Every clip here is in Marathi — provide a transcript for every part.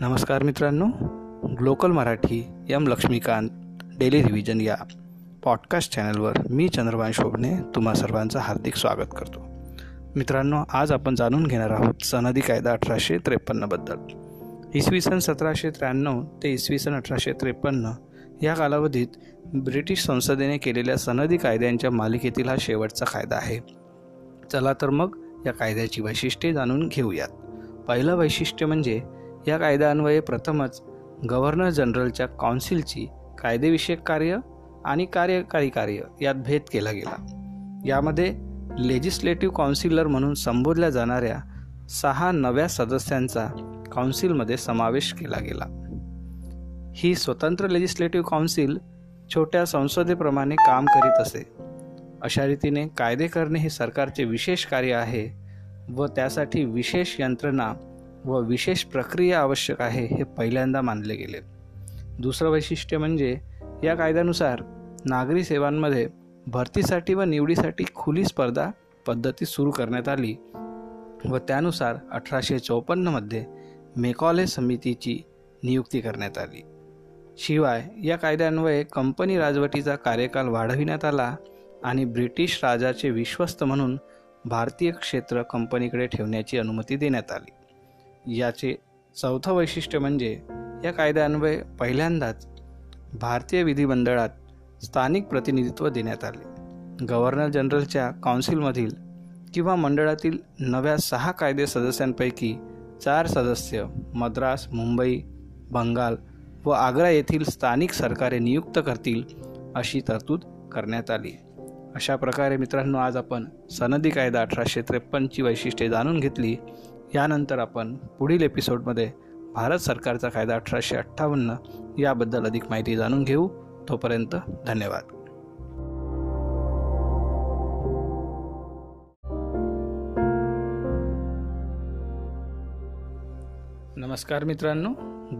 नमस्कार मित्रांनो glocal Marathi M Laxmikant daily revision या पॉडकास्ट चॅनलवर मी चंद्रभान शोभने तुम्हा सर्वांचं हार्दिक स्वागत करतो. मित्रांनो आज आपण जाणून घेणार आहोत सनदी कायदा अठराशे त्रेपन्नबद्दल इसवी सन सतराशे त्र्याण्णव ते इसवी सन अठराशे त्रेपन्न या कालावधीत ब्रिटिश संसदेने केलेल्या सनदी कायद्यांच्या मालिकेतील हा शेवटचा कायदा आहे. चला तर मग या कायद्याची वैशिष्ट्ये जाणून घेऊयात. पहिलं वैशिष्ट्य म्हणजे या कायद्यान्वये प्रथमच गव्हर्नर जनरलच्या काउन्सिलची कायदेविषयक कार्य आणि कार्यकारी कार्य यात भेद केला गेला. यामध्ये लेजिस्लेटिव्ह काउन्सिलर म्हणून संबोधल्या जाणाऱ्या सहा नव्या सदस्यांचा काउन्सिलमध्ये समावेश केला गेला. ही स्वतंत्र लेजिस्लेटिव्ह काउन्सिल छोट्या संसदेप्रमाणे काम करीत असे. अशा रीतीने कायदे करणे हे सरकारचे विशेष कार्य आहे व त्यासाठी विशेष यंत्रणा व विशेष प्रक्रिया आवश्यक आहे हे पहिल्यांदा मानले गेले. दुसरं वैशिष्ट्य म्हणजे या कायद्यानुसार नागरी सेवांमध्ये भरतीसाठी व निवडीसाठी खुली स्पर्धा पद्धती सुरू करण्यात आली व त्यानुसार अठराशे चौपन्नमध्ये मेकॉले समितीची नियुक्ती करण्यात आली. शिवाय या कायद्यान्वये कंपनी राजवटीचा कार्यकाल वाढविण्यात आला आणि ब्रिटिश राजाचे विश्वस्त म्हणून भारतीय क्षेत्र कंपनीकडे ठेवण्याची अनुमती देण्यात आली. याचे चौथं वैशिष्ट्य म्हणजे या कायद्यान्वये पहिल्यांदाच भारतीय विधिमंडळात स्थानिक प्रतिनिधित्व देण्यात आले. गव्हर्नर जनरलच्या काउन्सिलमधील किंवा मंडळातील नव्या सहा कायदे सदस्यांपैकी चार सदस्य मद्रास मुंबई बंगाल व आग्रा येथील स्थानिक सरकारे नियुक्त करतील अशी तरतूद करण्यात आली. अशा प्रकारे मित्रांनो आज आपण सनदी कायदा अठराशे त्रेपन्नची वैशिष्ट्ये जाणून घेतली. यानंतर आपण पुढील एपिसोडमध्ये भारत सरकारचा कायदा अठराशे अठ्ठावन्न याबद्दल अधिक माहिती जाणून घेऊ. तोपर्यंत धन्यवाद. नमस्कार मित्रांनो.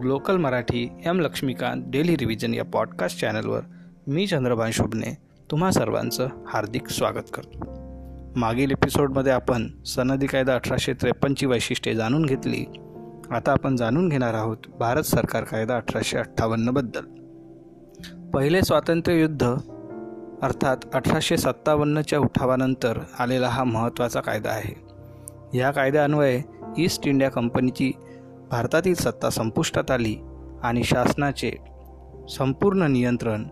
Glocal Marathi M Laxmikant daily revision या पॉडकास्ट चॅनलवर मी चंद्रभान शुभने तुम्हा सर्वांचं हार्दिक स्वागत करतो. मागील एपिसोडमध्ये आपण सनदी कायदा अठराशे त्रेपन्नची वैशिष्ट्ये जाणून घेतली. आता आपण जाणून घेणार आहोत भारत सरकार कायदा अठराशे अठ्ठावन्नबद्दल पहिले स्वातंत्र्य युद्ध अर्थात अठराशे सत्तावन्नच्या उठावानंतर आलेला हा महत्त्वाचा कायदा आहे. या कायद्यान्वये ईस्ट इंडिया कंपनीची भारतातील सत्ता संपुष्टात आली आणि शासनाचे संपूर्ण नियंत्रण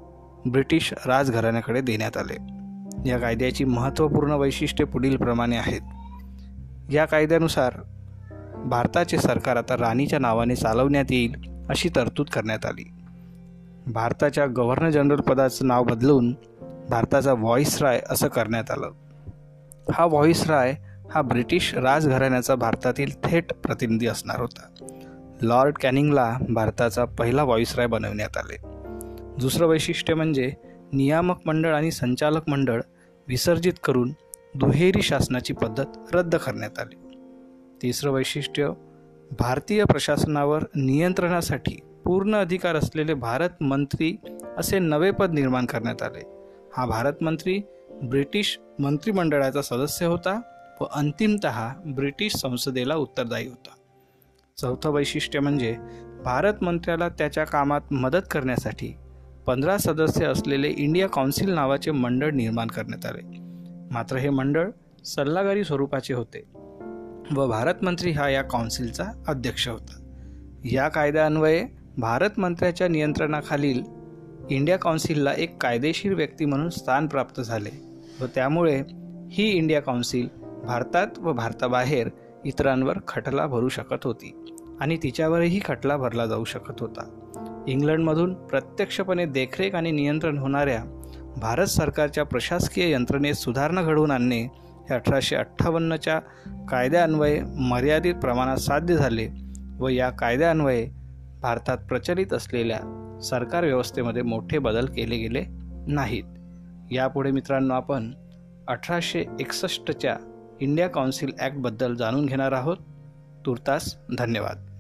ब्रिटिश राजघराण्याकडे देण्यात आले. या कायद्याची महत्त्वपूर्ण वैशिष्ट्ये पुढीलप्रमाणे आहेत. या कायद्यानुसार भारताचे सरकार आता राणीच्या नावाने चालवण्यात येईल अशी तरतूद करण्यात आली. भारताच्या गव्हर्नर जनरल पदाचं नाव बदलून भारताचा व्हॉईस राय असं करण्यात आलं. हा व्हॉईस राय हा ब्रिटिश राजघराण्याचा भारतातील थेट प्रतिनिधी असणार होता. लॉर्ड कॅनिंगला भारताचा पहिला व्हॉईसराय बनवण्यात आले. दुसरं वैशिष्ट्य म्हणजे नियामक मंडळ आणि संचालक मंडळ विसर्जित करून दुहेरी शासनाची पद्धत रद्द करण्यात आली. तिसरं वैशिष्ट्य भारतीय प्रशासनावर नियंत्रणासाठी पूर्ण अधिकार असलेले भारत मंत्री असे नवे पद निर्माण करण्यात आले. हा भारत मंत्री ब्रिटिश मंत्रिमंडळाचा सदस्य होता व अंतिमत ब्रिटिश संसदेला उत्तरदायी होता. चौथं वैशिष्ट्य म्हणजे भारत मंत्र्याला त्याच्या कामात मदत करण्यासाठी पंधरा सदस्य असलेले इंडिया काउन्सिल नावाचे मंडळ निर्माण करण्यात आले. मात्र हे मंडळ सल्लागारी स्वरूपाचे होते व भारत मंत्री हा या काउन्सिलचा अध्यक्ष होता. या कायद्यान्वये भारत मंत्र्याच्या नियंत्रणाखालील इंडिया काउन्सिलला एक कायदेशीर व्यक्ती म्हणून स्थान प्राप्त झाले व त्यामुळे ही इंडिया काउन्सिल भारतात व भारताबाहेर इतरांवर खटला भरू शकत होती आणि तिच्यावरही खटला भरला जाऊ शकत होता. इंग्लंडमधून प्रत्यक्षपणे देखरेख आणि नियंत्रण होणाऱ्या भारत सरकारच्या प्रशासकीय यंत्रणेत सुधारणा घडवून आणणे हे अठराशे अठ्ठावन्नच्या कायद्यान्वये मर्यादित प्रमाणात साध्य झाले व या कायद्यान्वये भारतात प्रचलित असलेल्या सरकार व्यवस्थेमध्ये मोठे बदल केले गेले नाहीत. यापुढे मित्रांनो आपण अठराशे एकसष्टच्या इंडिया काउन्सिल ॲक्टबद्दल जाणून घेणार आहोत. तुर्तास धन्यवाद.